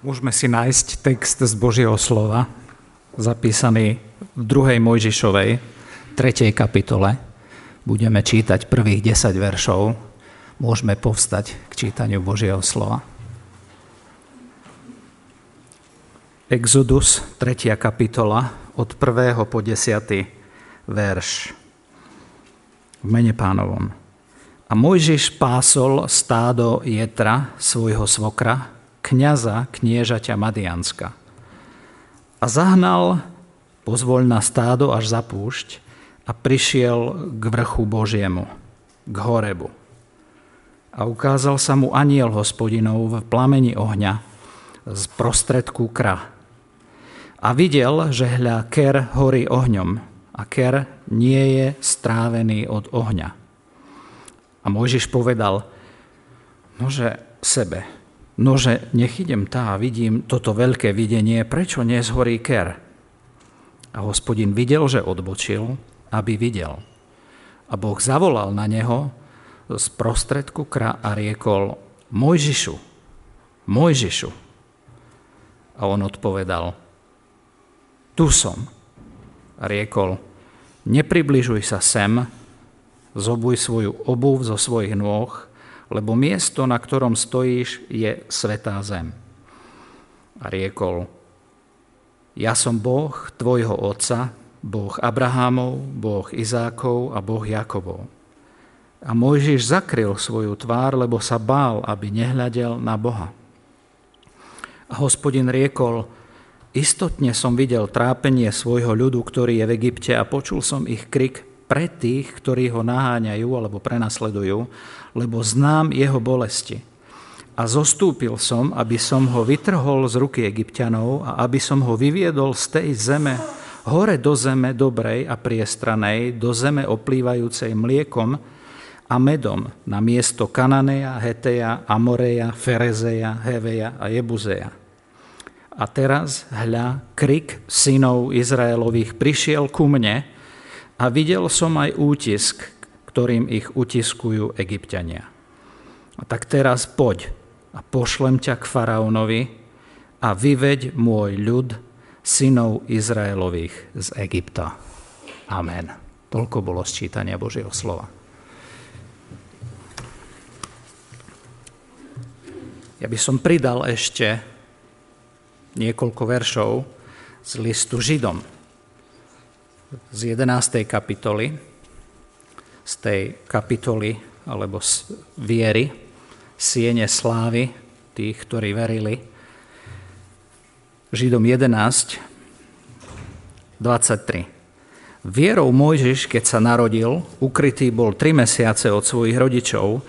Môžeme si nájsť text z Božieho slova, zapísaný v 2. Mojžišovej, 3. kapitole. Budeme čítať prvých 10 veršov. Môžeme povstať k čítaniu Božieho slova. Exodus, 3. kapitola, od 1. po 10. verš. V mene pánovom. A Mojžiš pásol stádo Jetra, svojho svokra, kniaza kniežaťa Madianska. A zahnal pozvoľ na stádo až za púšť a prišiel k vrchu Božiemu, k Horebu. A ukázal sa mu aniel hospodinov v plameni ohňa z prostredku kra. A videl, že hľa ker horí ohňom a ker nie je strávený od ohňa. A Mojžiš povedal, nože sebe, nože nech idem tá a vidím toto veľké videnie, prečo nezhorí ker? A hospodin videl, že odbočil, aby videl. A Boh zavolal na neho z prostredku kra a riekol, Mojžišu, Mojžišu. A on odpovedal, tu som. A riekol, nepribližuj sa sem, zobuj svoju obuv zo svojich nôh, lebo miesto, na ktorom stojíš, je svetá zem. A riekol, ja som Boh tvojho otca, Boh Abrahámov, Boh Izákov a Boh Jakobov. A Mojžiš zakryl svoju tvár, lebo sa bál, aby nehľadel na Boha. A hospodin riekol, istotne som videl trápenie svojho ľudu, ktorý je v Egypte a počul som ich krik pre tých, ktorí ho naháňajú alebo prenasledujú, lebo znám jeho bolesti. A zostúpil som, aby som ho vytrhol z ruky egyptianov a aby som ho vyviedol z tej zeme, hore do zeme dobrej a priestranej, do zeme oplývajúcej mliekom a medom, na miesto Kananeja, Heteja, Amoreja, Ferezeja, Heveja a Jebuzeja. A teraz, hľa, krik synov Izraelových prišiel ku mne, a videl som aj útisk, ktorým ich utiskujú egyptiania. A tak teraz poď a pošlem ťa k faraónovi a vyveď môj ľud, synov Izraelových z Egypta. Amen. Toľko bolo sčítania Božieho slova. Ja by som pridal ešte niekoľko veršov z listu Židom z 11. kapitoly, z tej kapitoly alebo z viery, siene slávy tých, ktorí verili. Židom 11, 23. Vierou Mojžiš, keď sa narodil, ukrytý bol tri mesiace od svojich rodičov,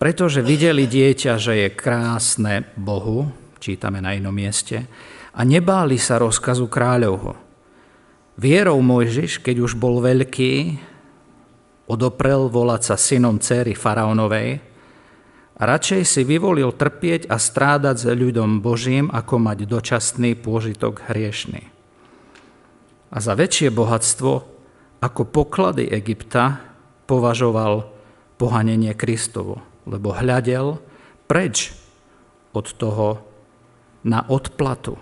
pretože videli dieťa, že je krásne Bohu, čítame na inom mieste, a nebáli sa rozkazu kráľovho. Vierou Mojžiš, keď už bol veľký, odoprel volať sa synom céry faraónovej radšej si vyvolil trpieť a strádať s ľudom Božím, ako mať dočasný pôžitok hriešný. A za väčšie bohatstvo ako poklady Egypta považoval pohanenie Kristovo, lebo hľadel preč od toho na odplatu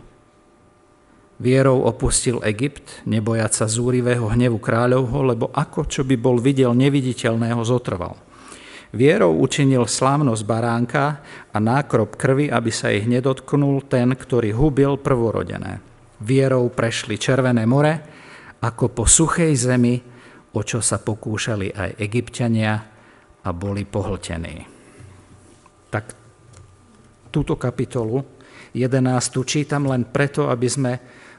Vierou opustil Egypt, nebojať sa zúrivého hnevu kráľovho, lebo ako čo by bol videl neviditeľného zotrval. Vierou učinil slávnosť baránka a nákrop krvi, aby sa ich nedotknul ten, ktorý hubil prvorodené. Vierou prešli Červené more, ako po suchej zemi, o čo sa pokúšali aj egyptiania a boli pohltení. Tak túto kapitolu 11 čítam len preto, aby sme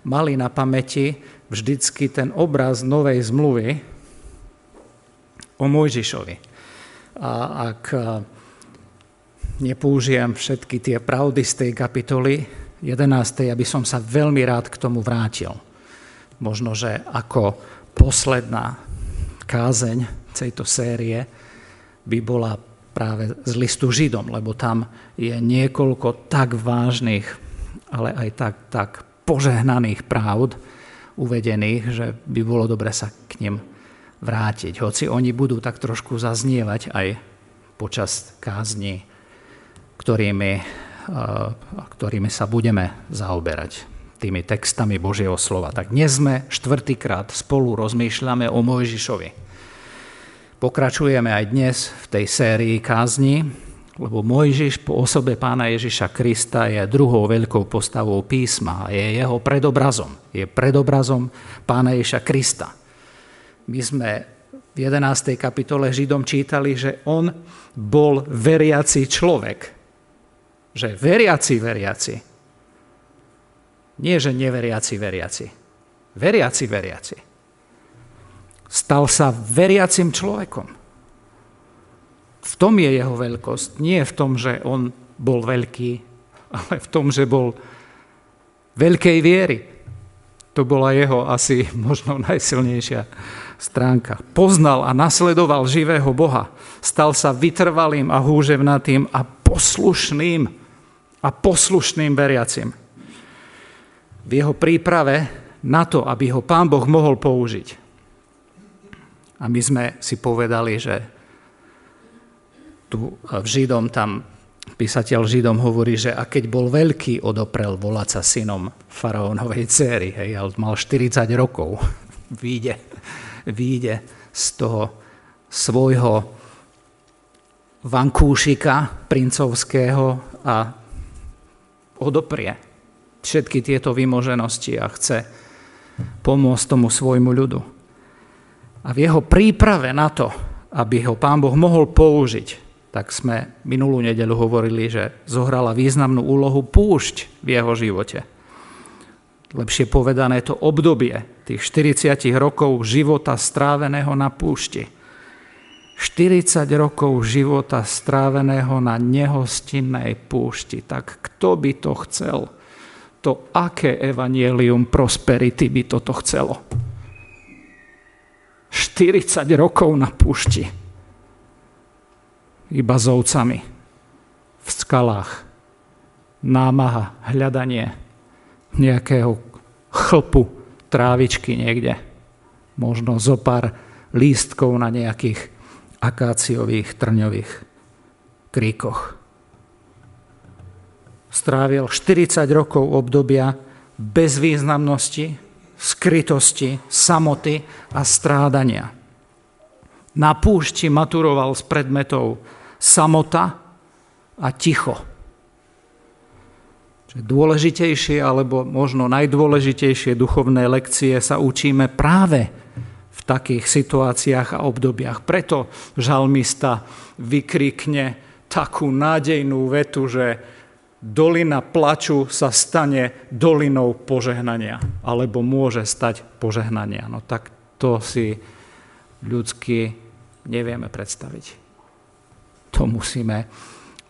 mali na pamäti vždycky ten obraz novej zmluvy o Mojžišovi. A ak nepoužijem všetky tie pravdy z tej kapitoly 11. aby som sa veľmi rád k tomu vrátil. Možno, že ako posledná kázeň tejto série by bola práve z listu Židom, lebo tam je niekoľko tak vážnych, ale aj tak, tak požehnaných pravd uvedených, že by bolo dobre sa k nim vrátiť. Hoci oni budú tak trošku zaznievať aj počas kázni, ktorými ktorými sa budeme zaoberať tými textami Božieho slova. Tak dnes sme štvrtýkrát spolu rozmýšľame o Mojžišovi. Pokračujeme aj dnes v tej sérii kázni, lebo Mojžiš po osobe pána Ježiša Krista je druhou veľkou postavou písma je jeho predobrazom. Je predobrazom pána Ježiša Krista. My sme v 11. kapitole Židom čítali, že on bol veriaci človek. Že veriaci veriaci. Nie, že neveriaci veriaci. Veriaci veriaci. Stal sa veriacim človekom. V tom je jeho veľkosť. Nie v tom, že on bol veľký, ale v tom, že bol veľkej viery. To bola jeho asi možno najsilnejšia stránka. Poznal a nasledoval živého Boha. Stal sa vytrvalým a húževnatým a poslušným a poslušným veriacim. V jeho príprave na to, aby ho pán Boh mohol použiť. A my sme si povedali, že tu v Židom tam písateľ Židom hovorí, že a keď bol veľký, odoprel volať sa synom faraónovej céry, hej, ale mal 40 rokov, výjde, výjde z toho svojho vankúšika princovského a odoprie všetky tieto vymoženosti a chce pomôcť tomu svojmu ľudu. A v jeho príprave na to, aby ho pán Boh mohol použiť, tak sme minulú nedelu hovorili, že zohrala významnú úlohu púšť v jeho živote. Lepšie povedané to obdobie tých 40 rokov života stráveného na púšti. 40 rokov života stráveného na nehostinnej púšti. Tak kto by to chcel? To aké evanielium prosperity by toto chcelo? 40 rokov na púšti iba s ovcami v skalách. Námaha, hľadanie nejakého chlpu, trávičky niekde. Možno zo pár lístkov na nejakých akáciových, trňových kríkoch. Strávil 40 rokov obdobia bezvýznamnosti, skrytosti, samoty a strádania. Na púšti maturoval z predmetov samota a ticho. Dôležitejšie alebo možno najdôležitejšie duchovné lekcie sa učíme práve v takých situáciách a obdobiach. Preto žalmista vykrikne takú nádejnú vetu, že dolina plaču sa stane dolinou požehnania, alebo môže stať požehnania. No tak to si ľudsky nevieme predstaviť to musíme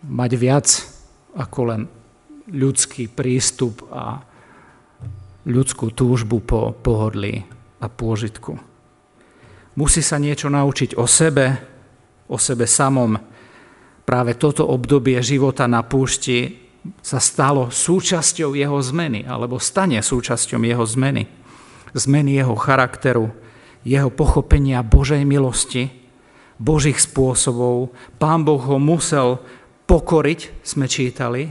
mať viac ako len ľudský prístup a ľudskú túžbu po pohodlí a pôžitku. Musí sa niečo naučiť o sebe, o sebe samom. Práve toto obdobie života na púšti sa stalo súčasťou jeho zmeny, alebo stane súčasťou jeho zmeny. Zmeny jeho charakteru, jeho pochopenia Božej milosti, Božích spôsobov. Pán Boh ho musel pokoriť, sme čítali.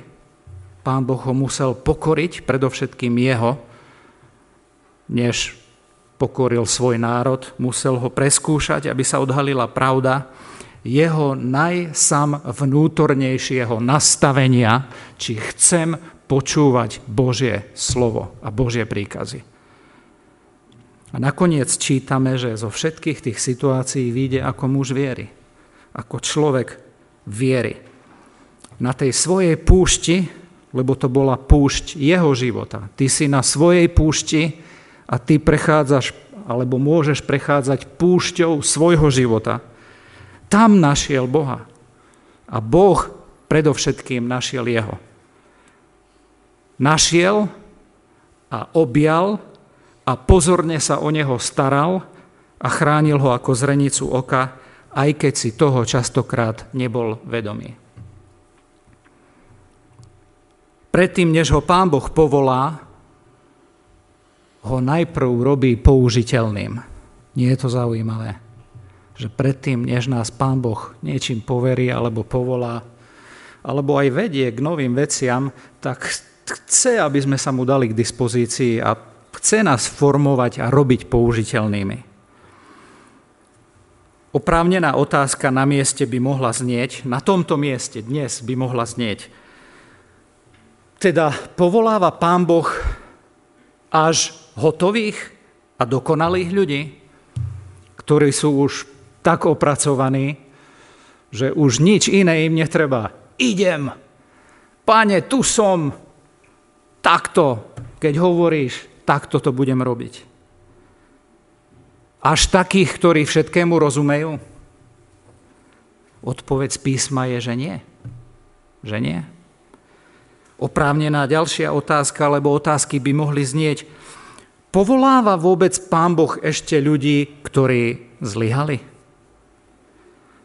Pán Boh ho musel pokoriť, predovšetkým jeho, než pokoril svoj národ. Musel ho preskúšať, aby sa odhalila pravda jeho najsam vnútornejšieho nastavenia, či chcem počúvať Božie slovo a Božie príkazy. A nakoniec čítame, že zo všetkých tých situácií vyjde ako muž viery, ako človek viery. Na tej svojej púšti, lebo to bola púšť jeho života, ty si na svojej púšti a ty prechádzaš, alebo môžeš prechádzať púšťou svojho života. Tam našiel Boha. A Boh predovšetkým našiel jeho. Našiel a objal a pozorne sa o neho staral a chránil ho ako zrenicu oka, aj keď si toho častokrát nebol vedomý. Predtým, než ho pán Boh povolá, ho najprv robí použiteľným. Nie je to zaujímavé, že predtým, než nás pán Boh niečím poverí alebo povolá, alebo aj vedie k novým veciam, tak chce, aby sme sa mu dali k dispozícii a chce nás formovať a robiť použiteľnými. Oprávnená otázka na mieste by mohla znieť, na tomto mieste dnes by mohla znieť. Teda povoláva Pán Boh až hotových a dokonalých ľudí, ktorí sú už tak opracovaní, že už nič iné im netreba. Idem, páne, tu som, takto, keď hovoríš, takto to budem robiť. Až takých, ktorí všetkému rozumejú? Odpoveď z písma je, že nie. Že nie. Oprávnená ďalšia otázka, lebo otázky by mohli znieť, povoláva vôbec Pán Boh ešte ľudí, ktorí zlyhali?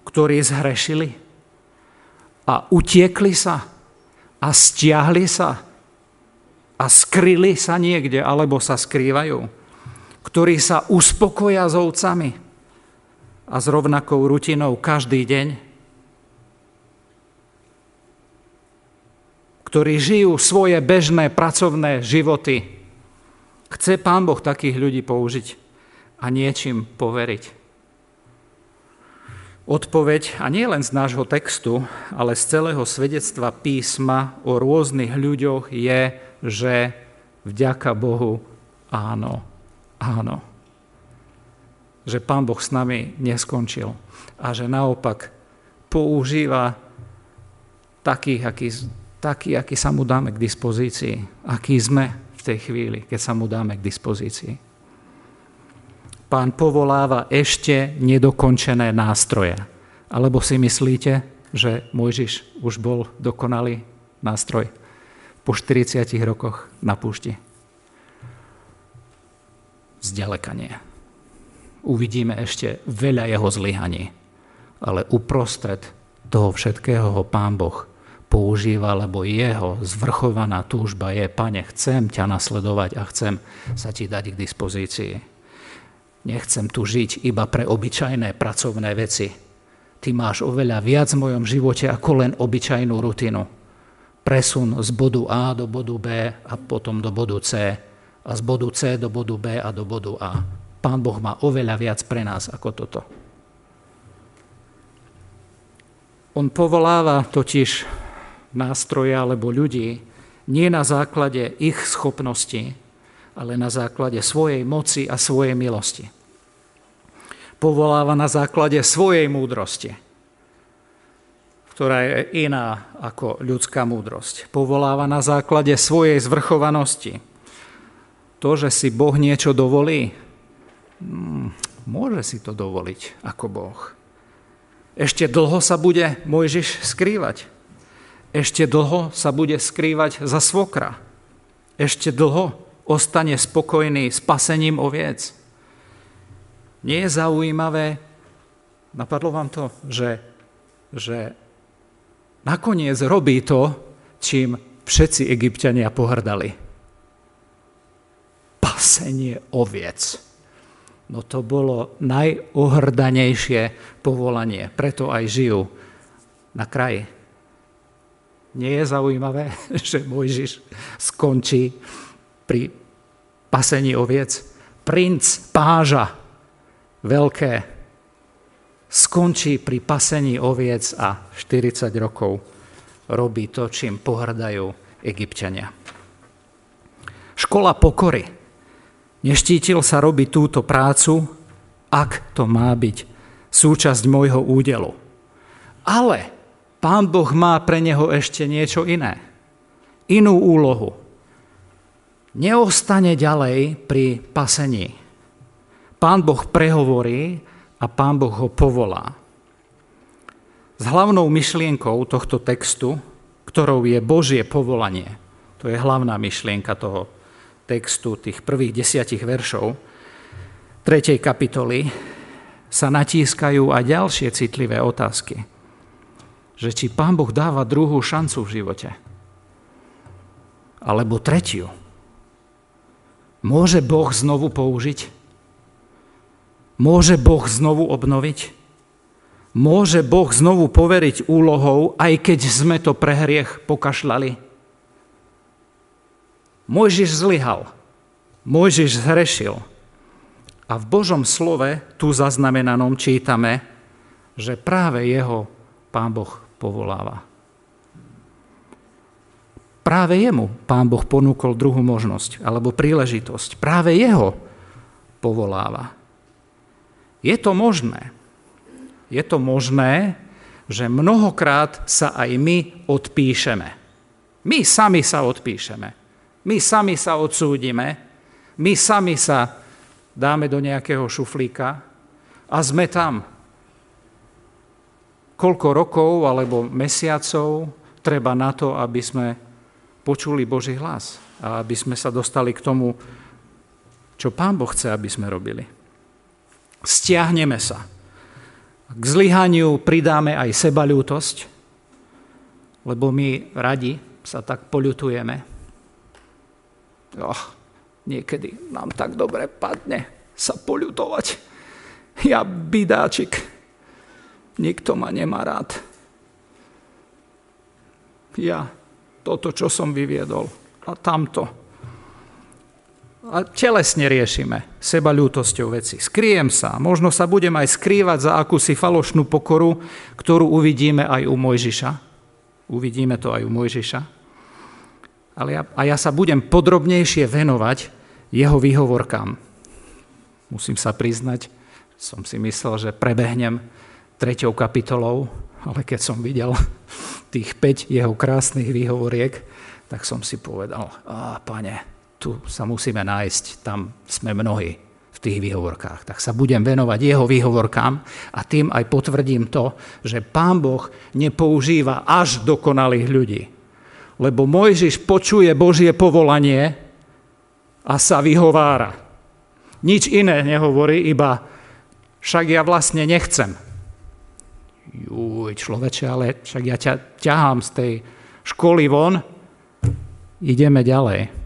Ktorí zhrešili? A utiekli sa? A stiahli sa? A skryli sa niekde, alebo sa skrývajú? ktorí sa uspokoja s ovcami a s rovnakou rutinou každý deň, ktorí žijú svoje bežné pracovné životy. Chce Pán Boh takých ľudí použiť a niečím poveriť. Odpoveď, a nie len z nášho textu, ale z celého svedectva písma o rôznych ľuďoch je, že vďaka Bohu áno áno. Že Pán Boh s nami neskončil a že naopak používa takých, aký, taký, aký sa mu dáme k dispozícii, aký sme v tej chvíli, keď sa mu dáme k dispozícii. Pán povoláva ešte nedokončené nástroje. Alebo si myslíte, že Mojžiš už bol dokonalý nástroj po 40 rokoch na púšti? Zďaleka nie. Uvidíme ešte veľa jeho zlyhaní, ale uprostred toho všetkého ho Pán Boh používa, lebo jeho zvrchovaná túžba je, pane, chcem ťa nasledovať a chcem sa ti dať k dispozícii. Nechcem tu žiť iba pre obyčajné pracovné veci. Ty máš oveľa viac v mojom živote ako len obyčajnú rutinu. Presun z bodu A do bodu B a potom do bodu C a z bodu C do bodu B a do bodu A. Pán Boh má oveľa viac pre nás ako toto. On povoláva totiž nástroje alebo ľudí nie na základe ich schopností, ale na základe svojej moci a svojej milosti. Povoláva na základe svojej múdrosti, ktorá je iná ako ľudská múdrosť. Povoláva na základe svojej zvrchovanosti, to, že si Boh niečo dovolí, hmm, môže si to dovoliť ako Boh. Ešte dlho sa bude Mojžiš skrývať. Ešte dlho sa bude skrývať za svokra. Ešte dlho ostane spokojný spasením oviec. Nie je zaujímavé, napadlo vám to, že, že nakoniec robí to, čím všetci egyptiania pohrdali pasenie oviec. No to bolo najohrdanejšie povolanie, preto aj žijú na kraji. Nie je zaujímavé, že Mojžiš skončí pri pasení oviec? Princ páža veľké skončí pri pasení oviec a 40 rokov robí to, čím pohrdajú egyptiania. Škola pokory Neštítil sa robiť túto prácu, ak to má byť súčasť môjho údelu. Ale Pán Boh má pre neho ešte niečo iné. Inú úlohu. Neostane ďalej pri pasení. Pán Boh prehovorí a Pán Boh ho povolá. S hlavnou myšlienkou tohto textu, ktorou je Božie povolanie, to je hlavná myšlienka toho textu tých prvých desiatich veršov 3. kapitoly sa natískajú aj ďalšie citlivé otázky. Že či Pán Boh dáva druhú šancu v živote. Alebo tretiu. Môže Boh znovu použiť? Môže Boh znovu obnoviť? môže Boh znovu poveriť úlohou, aj keď sme to pre hriech pokašľali? Mojžiš zlyhal. Mojžiš zhrešil. A v Božom slove, tu zaznamenanom, čítame, že práve jeho pán Boh povoláva. Práve jemu pán Boh ponúkol druhú možnosť alebo príležitosť. Práve jeho povoláva. Je to možné. Je to možné, že mnohokrát sa aj my odpíšeme. My sami sa odpíšeme. My sami sa odsúdime. My sami sa dáme do nejakého šuflíka a sme tam. Koľko rokov alebo mesiacov treba na to, aby sme počuli Boží hlas a aby sme sa dostali k tomu, čo Pán Boh chce, aby sme robili. Stiahneme sa. K zlyhaniu pridáme aj sebaľútosť, lebo my radi sa tak poľutujeme. Oh, niekedy nám tak dobre padne sa poľutovať. Ja bidáčik. Nikto ma nemá rád. Ja toto, čo som vyviedol a tamto. A telesne riešime seba ľútosťou veci. Skriem sa, možno sa budem aj skrývať za akúsi falošnú pokoru, ktorú uvidíme aj u Mojžiša. Uvidíme to aj u Mojžiša. Ale ja, a ja sa budem podrobnejšie venovať jeho výhovorkám. Musím sa priznať, som si myslel, že prebehnem treťou kapitolou, ale keď som videl tých 5 jeho krásnych výhovoriek, tak som si povedal, a pane, tu sa musíme nájsť, tam sme mnohí v tých výhovorkách. Tak sa budem venovať jeho výhovorkám a tým aj potvrdím to, že pán Boh nepoužíva až dokonalých ľudí. Lebo Mojžiš počuje Božie povolanie a sa vyhovára. Nič iné nehovorí, iba však ja vlastne nechcem juj, človeče, ale však ja ťa ťahám z tej školy von, ideme ďalej.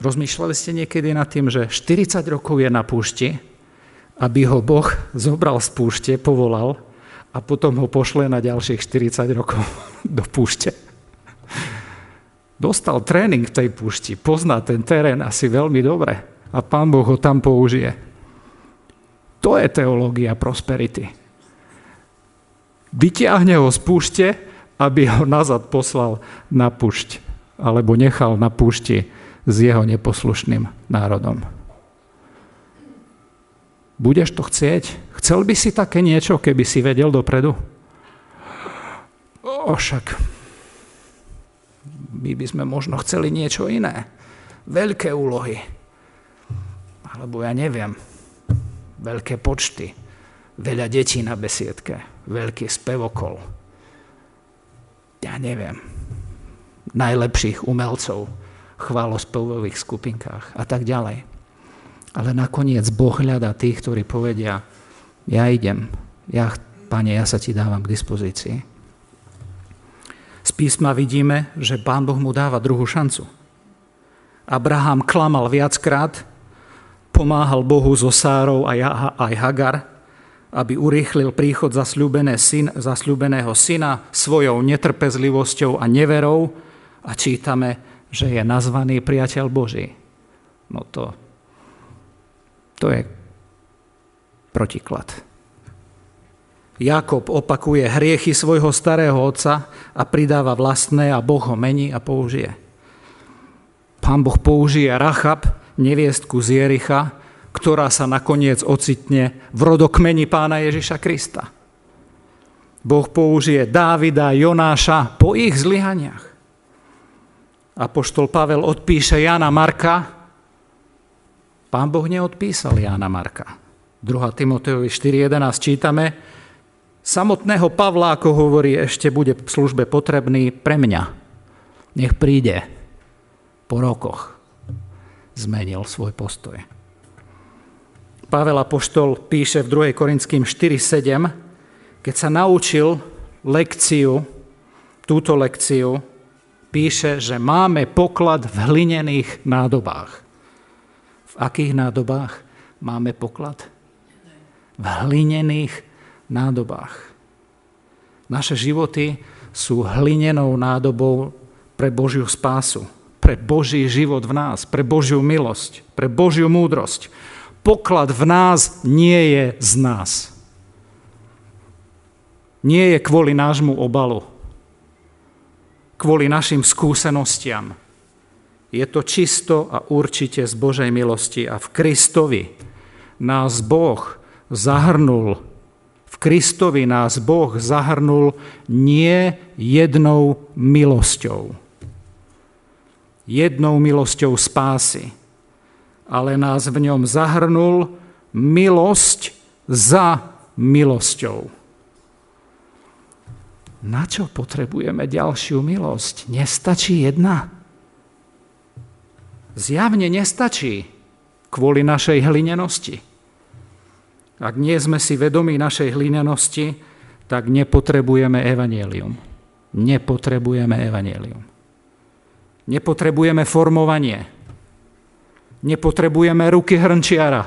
Rozmýšľali ste niekedy nad tým, že 40 rokov je na púšti, aby ho Boh zobral z púšte, povolal a potom ho pošle na ďalších 40 rokov do púšte. Dostal tréning v tej púšti, pozná ten terén asi veľmi dobre a pán Boh ho tam použije. To je teológia prosperity vyťahne ho z púšte, aby ho nazad poslal na púšť, alebo nechal na púšti s jeho neposlušným národom. Budeš to chcieť? Chcel by si také niečo, keby si vedel dopredu? O, však my by sme možno chceli niečo iné. Veľké úlohy. Alebo ja neviem, veľké počty veľa detí na besiedke, veľký spevokol. Ja neviem, najlepších umelcov, chválospevových skupinkách a tak ďalej. Ale nakoniec Boh hľadá tých, ktorí povedia, ja idem, ja, pane, ja sa ti dávam k dispozícii. Z písma vidíme, že pán Boh mu dáva druhú šancu. Abraham klamal viackrát, pomáhal Bohu so Sárou aj Hagar, aby urýchlil príchod syn, zasľúbeného syna svojou netrpezlivosťou a neverou a čítame, že je nazvaný priateľ Boží. No to, to je protiklad. Jakob opakuje hriechy svojho starého otca a pridáva vlastné a Boh ho mení a použije. Pán Boh použije Rachab, neviestku z Jericha, ktorá sa nakoniec ocitne v rodokmeni pána Ježiša Krista. Boh použije Dávida, Jonáša po ich zlyhaniach. Apoštol Pavel odpíše Jana Marka. Pán Boh neodpísal Jana Marka. 2. Timoteovi 4.11 čítame, samotného Pavla, ako hovorí, ešte bude v službe potrebný pre mňa. Nech príde po rokoch. Zmenil svoj postoj. Pavel Apoštol píše v 2. Korinským 4.7, keď sa naučil lekciu, túto lekciu, píše, že máme poklad v hlinených nádobách. V akých nádobách máme poklad? V hlinených nádobách. Naše životy sú hlinenou nádobou pre Božiu spásu, pre Boží život v nás, pre Božiu milosť, pre Božiu múdrosť. Poklad v nás nie je z nás. Nie je kvôli nášmu obalu, kvôli našim skúsenostiam. Je to čisto a určite z Božej milosti a v Kristovi nás Boh zahrnul v Kristovi nás Boh zahrnul nie jednou milosťou. Jednou milosťou spásy, ale nás v ňom zahrnul milosť za milosťou. Na čo potrebujeme ďalšiu milosť? Nestačí jedna? Zjavne nestačí kvôli našej hlinenosti. Ak nie sme si vedomí našej hlínenosti, tak nepotrebujeme evanielium. Nepotrebujeme evanielium. Nepotrebujeme formovanie. Nepotrebujeme ruky hrnčiara.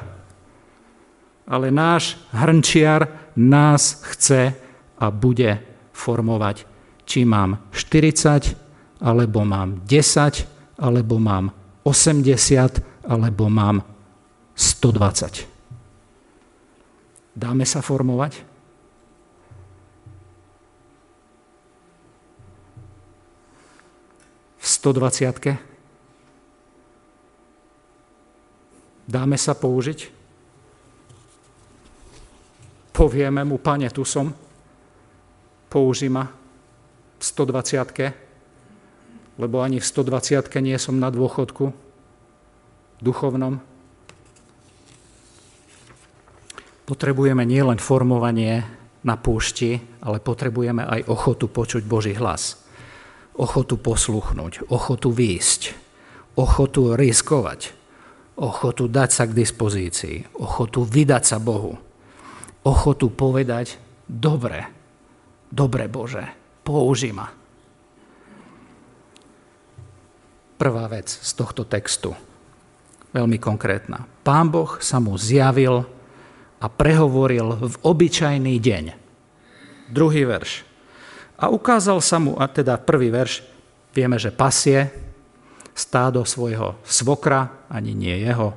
Ale náš hrnčiar nás chce a bude formovať. Či mám 40, alebo mám 10, alebo mám 80, alebo mám 120. Dáme sa formovať? V 120 Dáme sa použiť? Povieme mu, pane, tu som, použi ma v 120 lebo ani v 120 nie som na dôchodku duchovnom, Potrebujeme nielen formovanie na púšti, ale potrebujeme aj ochotu počuť Boží hlas. Ochotu posluchnúť, ochotu výjsť, ochotu riskovať, ochotu dať sa k dispozícii, ochotu vydať sa Bohu, ochotu povedať, dobre, dobre Bože, použi ma. Prvá vec z tohto textu, veľmi konkrétna. Pán Boh sa mu zjavil a prehovoril v obyčajný deň. Druhý verš. A ukázal sa mu, a teda prvý verš, vieme, že pasie stádo svojho svokra, ani nie jeho,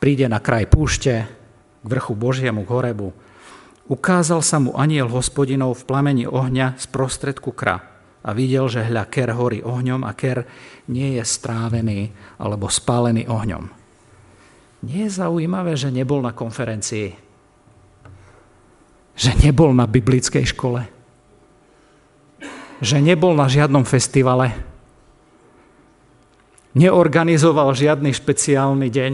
príde na kraj púšte, k vrchu Božiemu, k Horebu. Ukázal sa mu aniel hospodinov v plameni ohňa z prostredku kra a videl, že hľa ker horí ohňom a ker nie je strávený alebo spálený ohňom. Nie je zaujímavé, že nebol na konferencii, že nebol na biblickej škole, že nebol na žiadnom festivale, neorganizoval žiadny špeciálny deň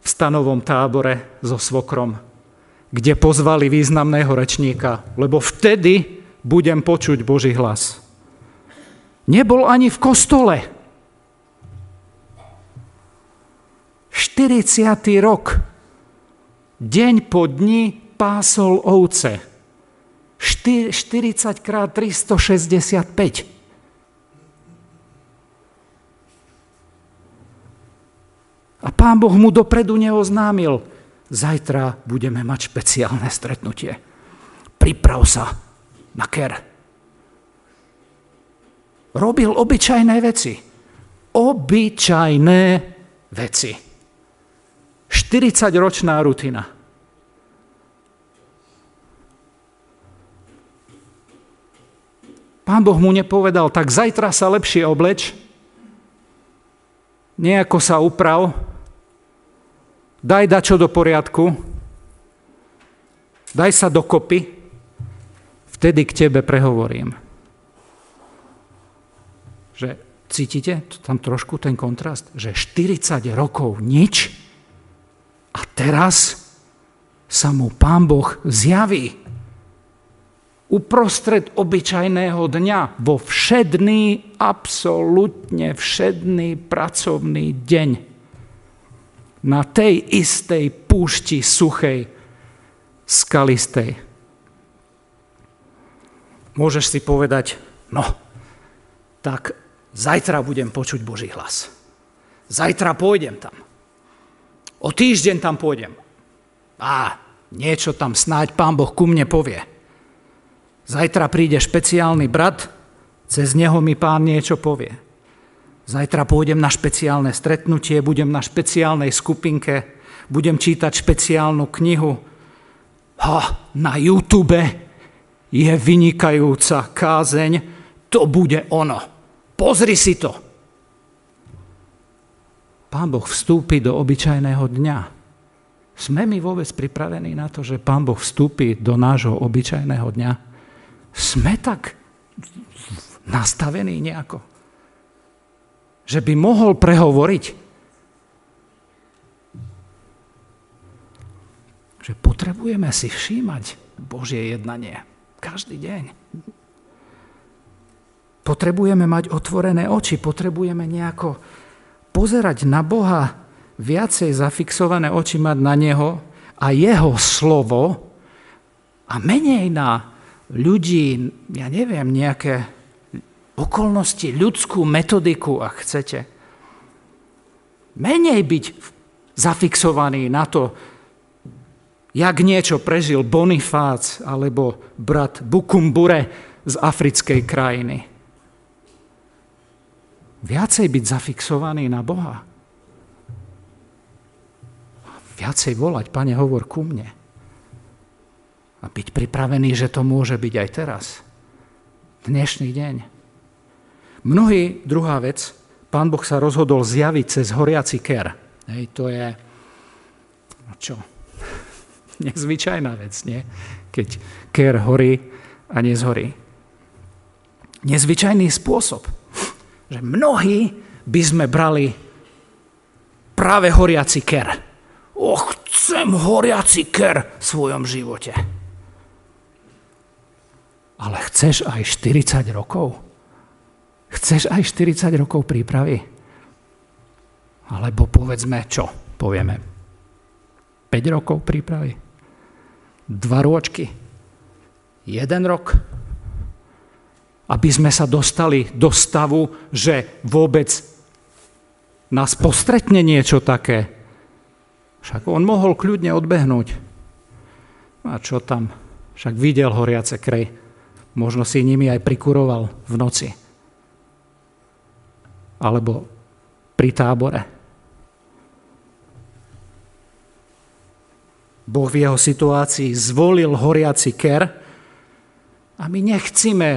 v stanovom tábore so svokrom, kde pozvali významného rečníka, lebo vtedy budem počuť Boží hlas. Nebol ani v kostole, 40. rok, deň po dni pásol ovce. 40 krát 365. A pán Boh mu dopredu neoznámil, zajtra budeme mať špeciálne stretnutie. Priprav sa na ker. Robil obyčajné veci. Obyčajné veci. 40-ročná rutina. Pán Boh mu nepovedal, tak zajtra sa lepšie obleč, nejako sa uprav, daj dačo do poriadku, daj sa dokopy, vtedy k tebe prehovorím. Že cítite tam trošku ten kontrast, že 40 rokov nič, a teraz sa mu pán Boh zjaví. Uprostred obyčajného dňa, vo všedný, absolútne všedný pracovný deň. Na tej istej púšti suchej, skalistej. Môžeš si povedať, no, tak zajtra budem počuť Boží hlas. Zajtra pôjdem tam. O týždeň tam pôjdem. Á, Niečo tam snáď pán Boh ku mne povie. Zajtra príde špeciálny brat, cez neho mi pán niečo povie. Zajtra pôjdem na špeciálne stretnutie, budem na špeciálnej skupinke, budem čítať špeciálnu knihu. Ha, na YouTube je vynikajúca kázeň, to bude ono. Pozri si to. Pán Boh vstúpi do obyčajného dňa. Sme my vôbec pripravení na to, že Pán Boh vstúpi do nášho obyčajného dňa? Sme tak nastavení nejako? Že by mohol prehovoriť? Že potrebujeme si všímať Božie jednanie každý deň. Potrebujeme mať otvorené oči, potrebujeme nejako pozerať na Boha, viacej zafixované oči mať na Neho a Jeho slovo a menej na ľudí, ja neviem, nejaké okolnosti, ľudskú metodiku, ak chcete. Menej byť zafixovaný na to, jak niečo prežil Bonifác alebo brat Bukumbure z africkej krajiny. Viacej byť zafixovaný na Boha. Viacej volať, Pane, hovor ku mne. A byť pripravený, že to môže byť aj teraz. Dnešný deň. Mnohí, druhá vec, Pán Boh sa rozhodol zjaviť cez horiaci ker. Hej, to je, no čo, nezvyčajná vec, nie? Keď ker horí a nezhorí. Nezvyčajný spôsob že mnohí by sme brali práve horiaci ker. Och, chcem horiaci ker v svojom živote. Ale chceš aj 40 rokov? Chceš aj 40 rokov prípravy? Alebo povedzme čo? Povieme 5 rokov prípravy? 2 rôčky? 1 rok? aby sme sa dostali do stavu, že vôbec nás postretne niečo také. Však on mohol kľudne odbehnúť. A čo tam? Však videl horiace krej. Možno si nimi aj prikuroval v noci. Alebo pri tábore. Boh v jeho situácii zvolil horiaci ker a my nechcíme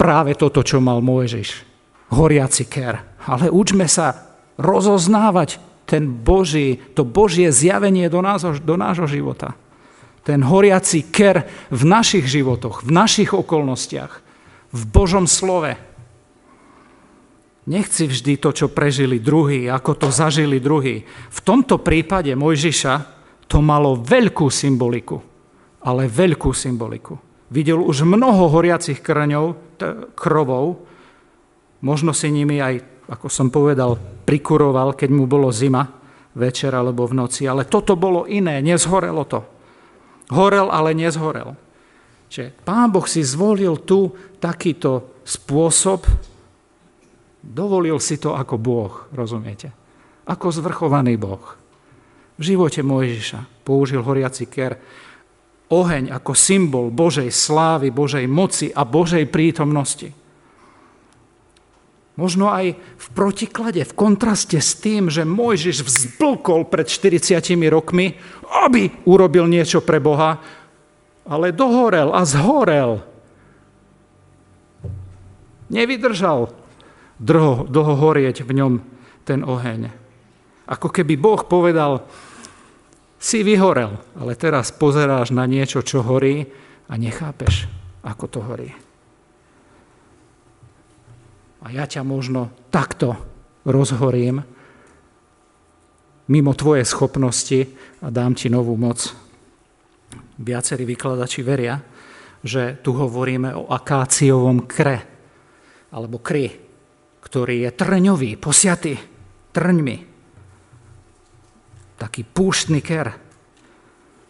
práve toto, čo mal Mojžiš. Horiaci ker. Ale učme sa rozoznávať ten Boží, to Božie zjavenie do, nás, do nášho života. Ten horiaci ker v našich životoch, v našich okolnostiach, v Božom slove. Nechci vždy to, čo prežili druhí, ako to zažili druhí. V tomto prípade Mojžiša to malo veľkú symboliku, ale veľkú symboliku. Videl už mnoho horiacich krňov, krovov, možno si nimi aj, ako som povedal, prikuroval, keď mu bolo zima, večer alebo v noci, ale toto bolo iné, nezhorelo to. Horel, ale nezhorel. Čiže pán Boh si zvolil tu takýto spôsob, dovolil si to ako Boh, rozumiete? Ako zvrchovaný Boh. V živote Mojžiša použil horiaci ker, oheň ako symbol Božej slávy, Božej moci a Božej prítomnosti. Možno aj v protiklade, v kontraste s tým, že Mojžiš vzblkol pred 40 rokmi, aby urobil niečo pre Boha, ale dohorel a zhorel. Nevydržal dlho, dlho horieť v ňom ten oheň. Ako keby Boh povedal, si vyhorel, ale teraz pozeráš na niečo, čo horí a nechápeš, ako to horí. A ja ťa možno takto rozhorím mimo tvoje schopnosti a dám ti novú moc. Viacerí vykladači veria, že tu hovoríme o akáciovom kre, alebo kry, ktorý je trňový, posiatý trňmi taký púštny ker,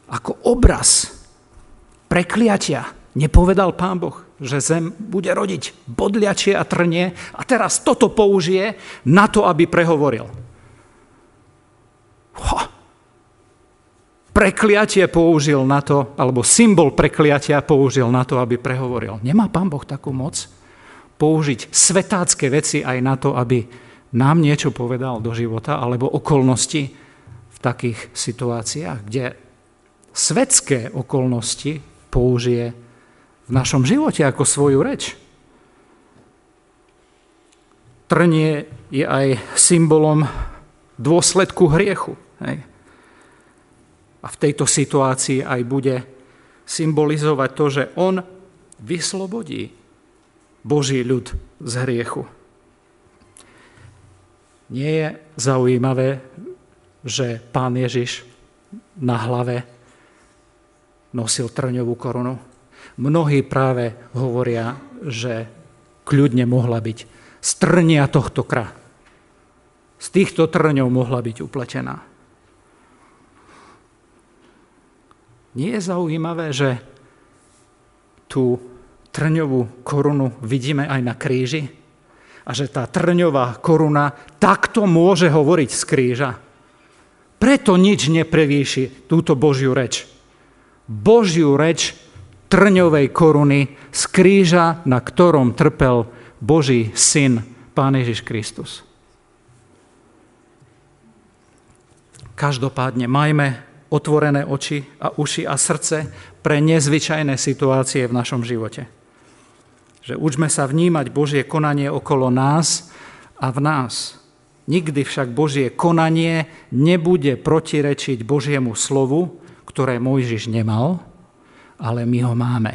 ako obraz prekliatia. Nepovedal pán Boh, že zem bude rodiť bodliačie a trnie a teraz toto použije na to, aby prehovoril. Ho. prekliatie použil na to, alebo symbol prekliatia použil na to, aby prehovoril. Nemá pán Boh takú moc použiť svetácké veci aj na to, aby nám niečo povedal do života, alebo okolnosti v takých situáciách, kde svetské okolnosti použije v našom živote ako svoju reč. Trnie je aj symbolom dôsledku hriechu. Hej. A v tejto situácii aj bude symbolizovať to, že on vyslobodí Boží ľud z hriechu. Nie je zaujímavé, že pán Ježiš na hlave nosil trňovú korunu. Mnohí práve hovoria, že kľudne mohla byť z trnia tohto kra. Z týchto trňov mohla byť upletená. Nie je zaujímavé, že tú trňovú korunu vidíme aj na kríži? A že tá trňová koruna takto môže hovoriť z kríža? Preto nič neprevýši túto Božiu reč. Božiu reč trňovej koruny z kríža, na ktorom trpel Boží syn, Pán Ježiš Kristus. Každopádne majme otvorené oči a uši a srdce pre nezvyčajné situácie v našom živote. Že učme sa vnímať Božie konanie okolo nás a v nás. Nikdy však Božie konanie nebude protirečiť Božiemu slovu, ktoré Mojžiš nemal, ale my ho máme.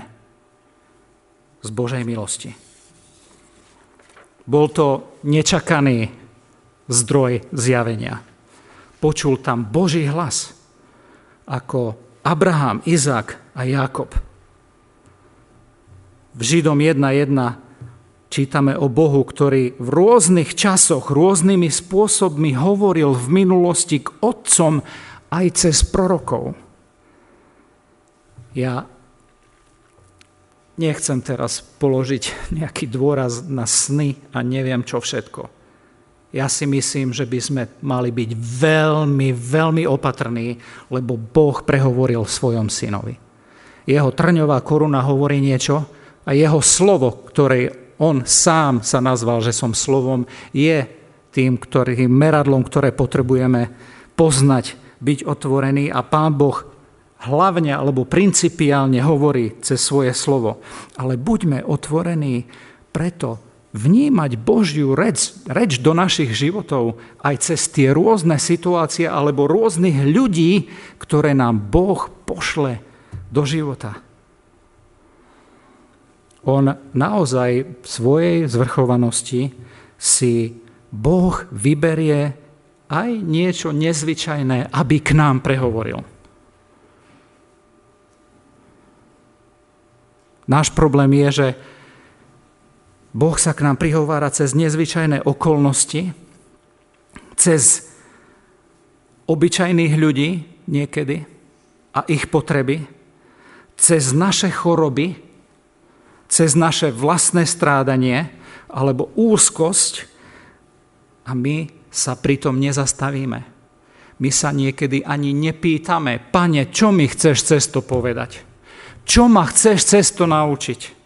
Z Božej milosti. Bol to nečakaný zdroj zjavenia. Počul tam Boží hlas, ako Abraham, Izák a Jakob. V Židom 1.1 čítame o Bohu, ktorý v rôznych časoch, rôznymi spôsobmi hovoril v minulosti k otcom aj cez prorokov. Ja nechcem teraz položiť nejaký dôraz na sny a neviem čo všetko. Ja si myslím, že by sme mali byť veľmi, veľmi opatrní, lebo Boh prehovoril svojom synovi. Jeho trňová koruna hovorí niečo a jeho slovo, ktoré on sám sa nazval, že som slovom, je tým ktorým meradlom, ktoré potrebujeme poznať, byť otvorený a Pán Boh hlavne alebo principiálne hovorí cez svoje slovo. Ale buďme otvorení preto vnímať Božiu reč, reč do našich životov aj cez tie rôzne situácie alebo rôznych ľudí, ktoré nám Boh pošle do života. On naozaj svojej zvrchovanosti si Boh vyberie aj niečo nezvyčajné, aby k nám prehovoril. Náš problém je, že Boh sa k nám prihovára cez nezvyčajné okolnosti, cez obyčajných ľudí niekedy a ich potreby, cez naše choroby, cez naše vlastné strádanie alebo úzkosť a my sa pritom nezastavíme. My sa niekedy ani nepýtame, pane, čo mi chceš cez povedať? Čo ma chceš cez naučiť?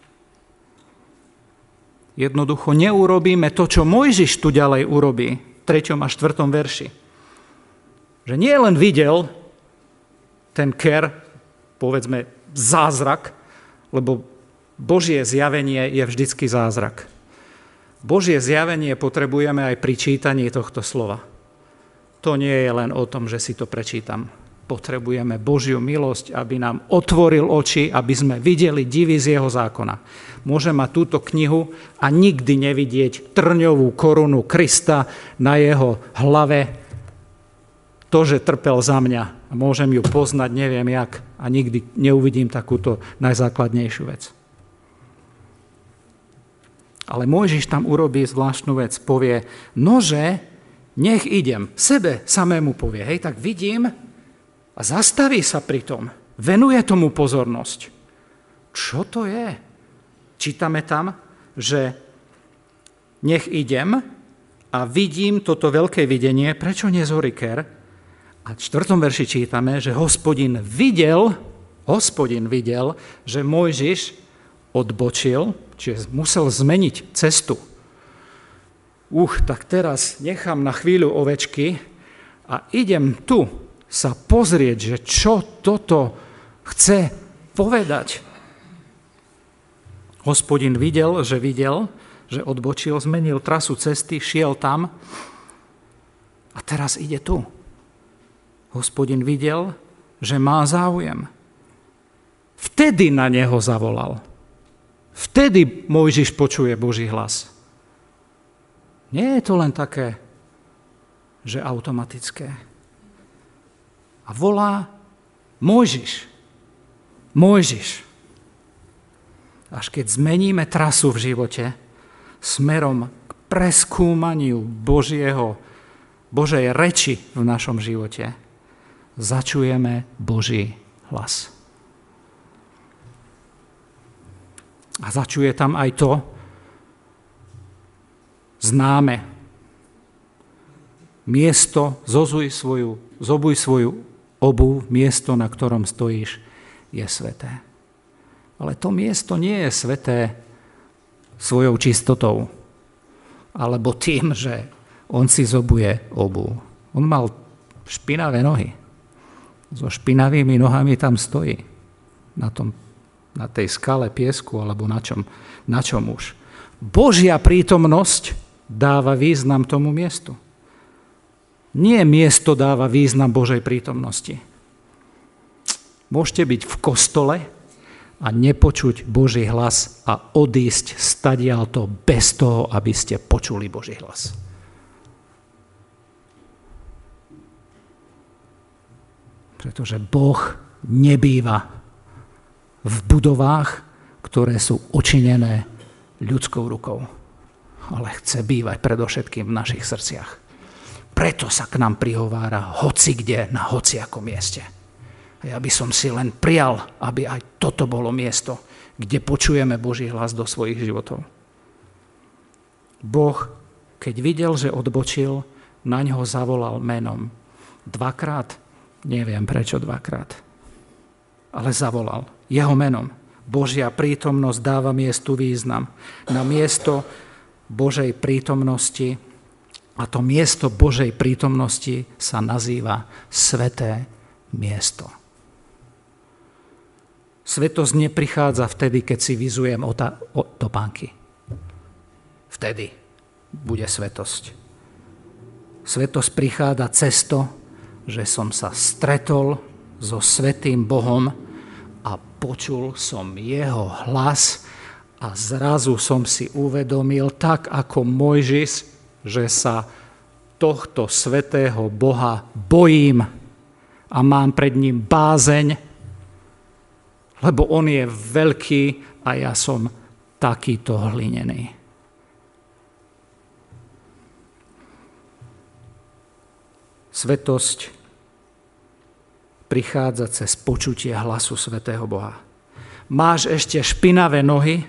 Jednoducho neurobíme to, čo Mojžiš tu ďalej urobí, v 3. a 4. verši. Že nie len videl ten ker, povedzme, zázrak, lebo Božie zjavenie je vždycky zázrak. Božie zjavenie potrebujeme aj pri čítaní tohto slova. To nie je len o tom, že si to prečítam potrebujeme Božiu milosť, aby nám otvoril oči, aby sme videli divy z jeho zákona. Môžem mať túto knihu a nikdy nevidieť trňovú korunu Krista na jeho hlave, to, že trpel za mňa. Môžem ju poznať, neviem jak, a nikdy neuvidím takúto najzákladnejšiu vec. Ale Mojžiš tam urobí zvláštnu vec. Povie, nože, nech idem. Sebe samému povie, hej, tak vidím, a zastaví sa pri tom, venuje tomu pozornosť. Čo to je? Čítame tam, že nech idem a vidím toto veľké videnie, prečo nie Zoriker, A v čtvrtom verši čítame, že hospodin videl, hospodin videl, že Mojžiš odbočil, čiže musel zmeniť cestu. Uch, tak teraz nechám na chvíľu ovečky a idem tu sa pozrieť, že čo toto chce povedať. Hospodin videl, že videl, že odbočil, zmenil trasu cesty, šiel tam a teraz ide tu. Hospodin videl, že má záujem. Vtedy na neho zavolal. Vtedy Mojžiš počuje Boží hlas. Nie je to len také, že automatické. A volá Mojžiš. Mojžiš. Až keď zmeníme trasu v živote smerom k preskúmaniu Božieho, Božej reči v našom živote, začujeme Boží hlas. A začuje tam aj to známe. Miesto, zozuj svoju, zobuj svoju obu, miesto, na ktorom stojíš, je sveté. Ale to miesto nie je sveté svojou čistotou, alebo tým, že on si zobuje obu. On mal špinavé nohy so špinavými nohami tam stojí. Na, tom, na tej skale piesku alebo na čom, na čom už. Božia prítomnosť dáva význam tomu miestu. Nie miesto dáva význam Božej prítomnosti. Môžete byť v kostole a nepočuť Boží hlas a odísť stadial to bez toho, aby ste počuli Boží hlas. Pretože Boh nebýva v budovách, ktoré sú očinené ľudskou rukou, ale chce bývať predovšetkým v našich srdciach. Preto sa k nám prihovára hoci kde, na hociakom mieste. A ja by som si len prijal, aby aj toto bolo miesto, kde počujeme Boží hlas do svojich životov. Boh, keď videl, že odbočil, na ňo zavolal menom. Dvakrát Neviem prečo dvakrát. Ale zavolal jeho menom. Božia prítomnosť dáva miestu význam. Na miesto Božej prítomnosti a to miesto Božej prítomnosti sa nazýva sveté miesto. Svetosť neprichádza vtedy, keď si vyzujem o, ta, o topánky. Vtedy bude svetosť. Svetosť prichádza cesto, že som sa stretol so Svetým Bohom a počul som jeho hlas a zrazu som si uvedomil, tak ako Mojžis, že sa tohto svetého Boha bojím a mám pred ním bázeň, lebo on je veľký a ja som takýto hlinený. Svetosť prichádza cez počutie hlasu Svetého Boha. Máš ešte špinavé nohy,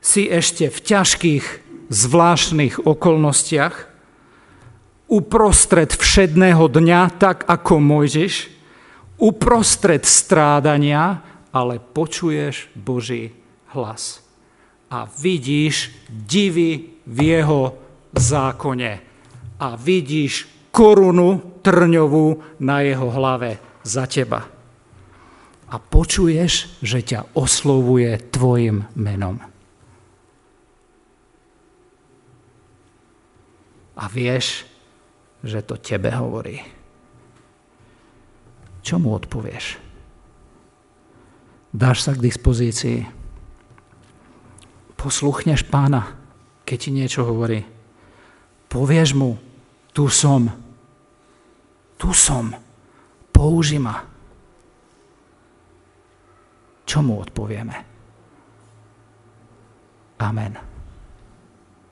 si ešte v ťažkých, zvláštnych okolnostiach, uprostred všedného dňa, tak ako Mojžiš, uprostred strádania, ale počuješ Boží hlas. A vidíš divy v jeho zákone. A vidíš korunu trňovú na jeho hlave za teba. A počuješ, že ťa oslovuje tvojim menom. A vieš, že to tebe hovorí. Čo mu odpovieš? Dáš sa k dispozícii. Posluchneš pána, keď ti niečo hovorí. Povieš mu, tu som tu som, použi ma. Čo mu odpovieme? Amen.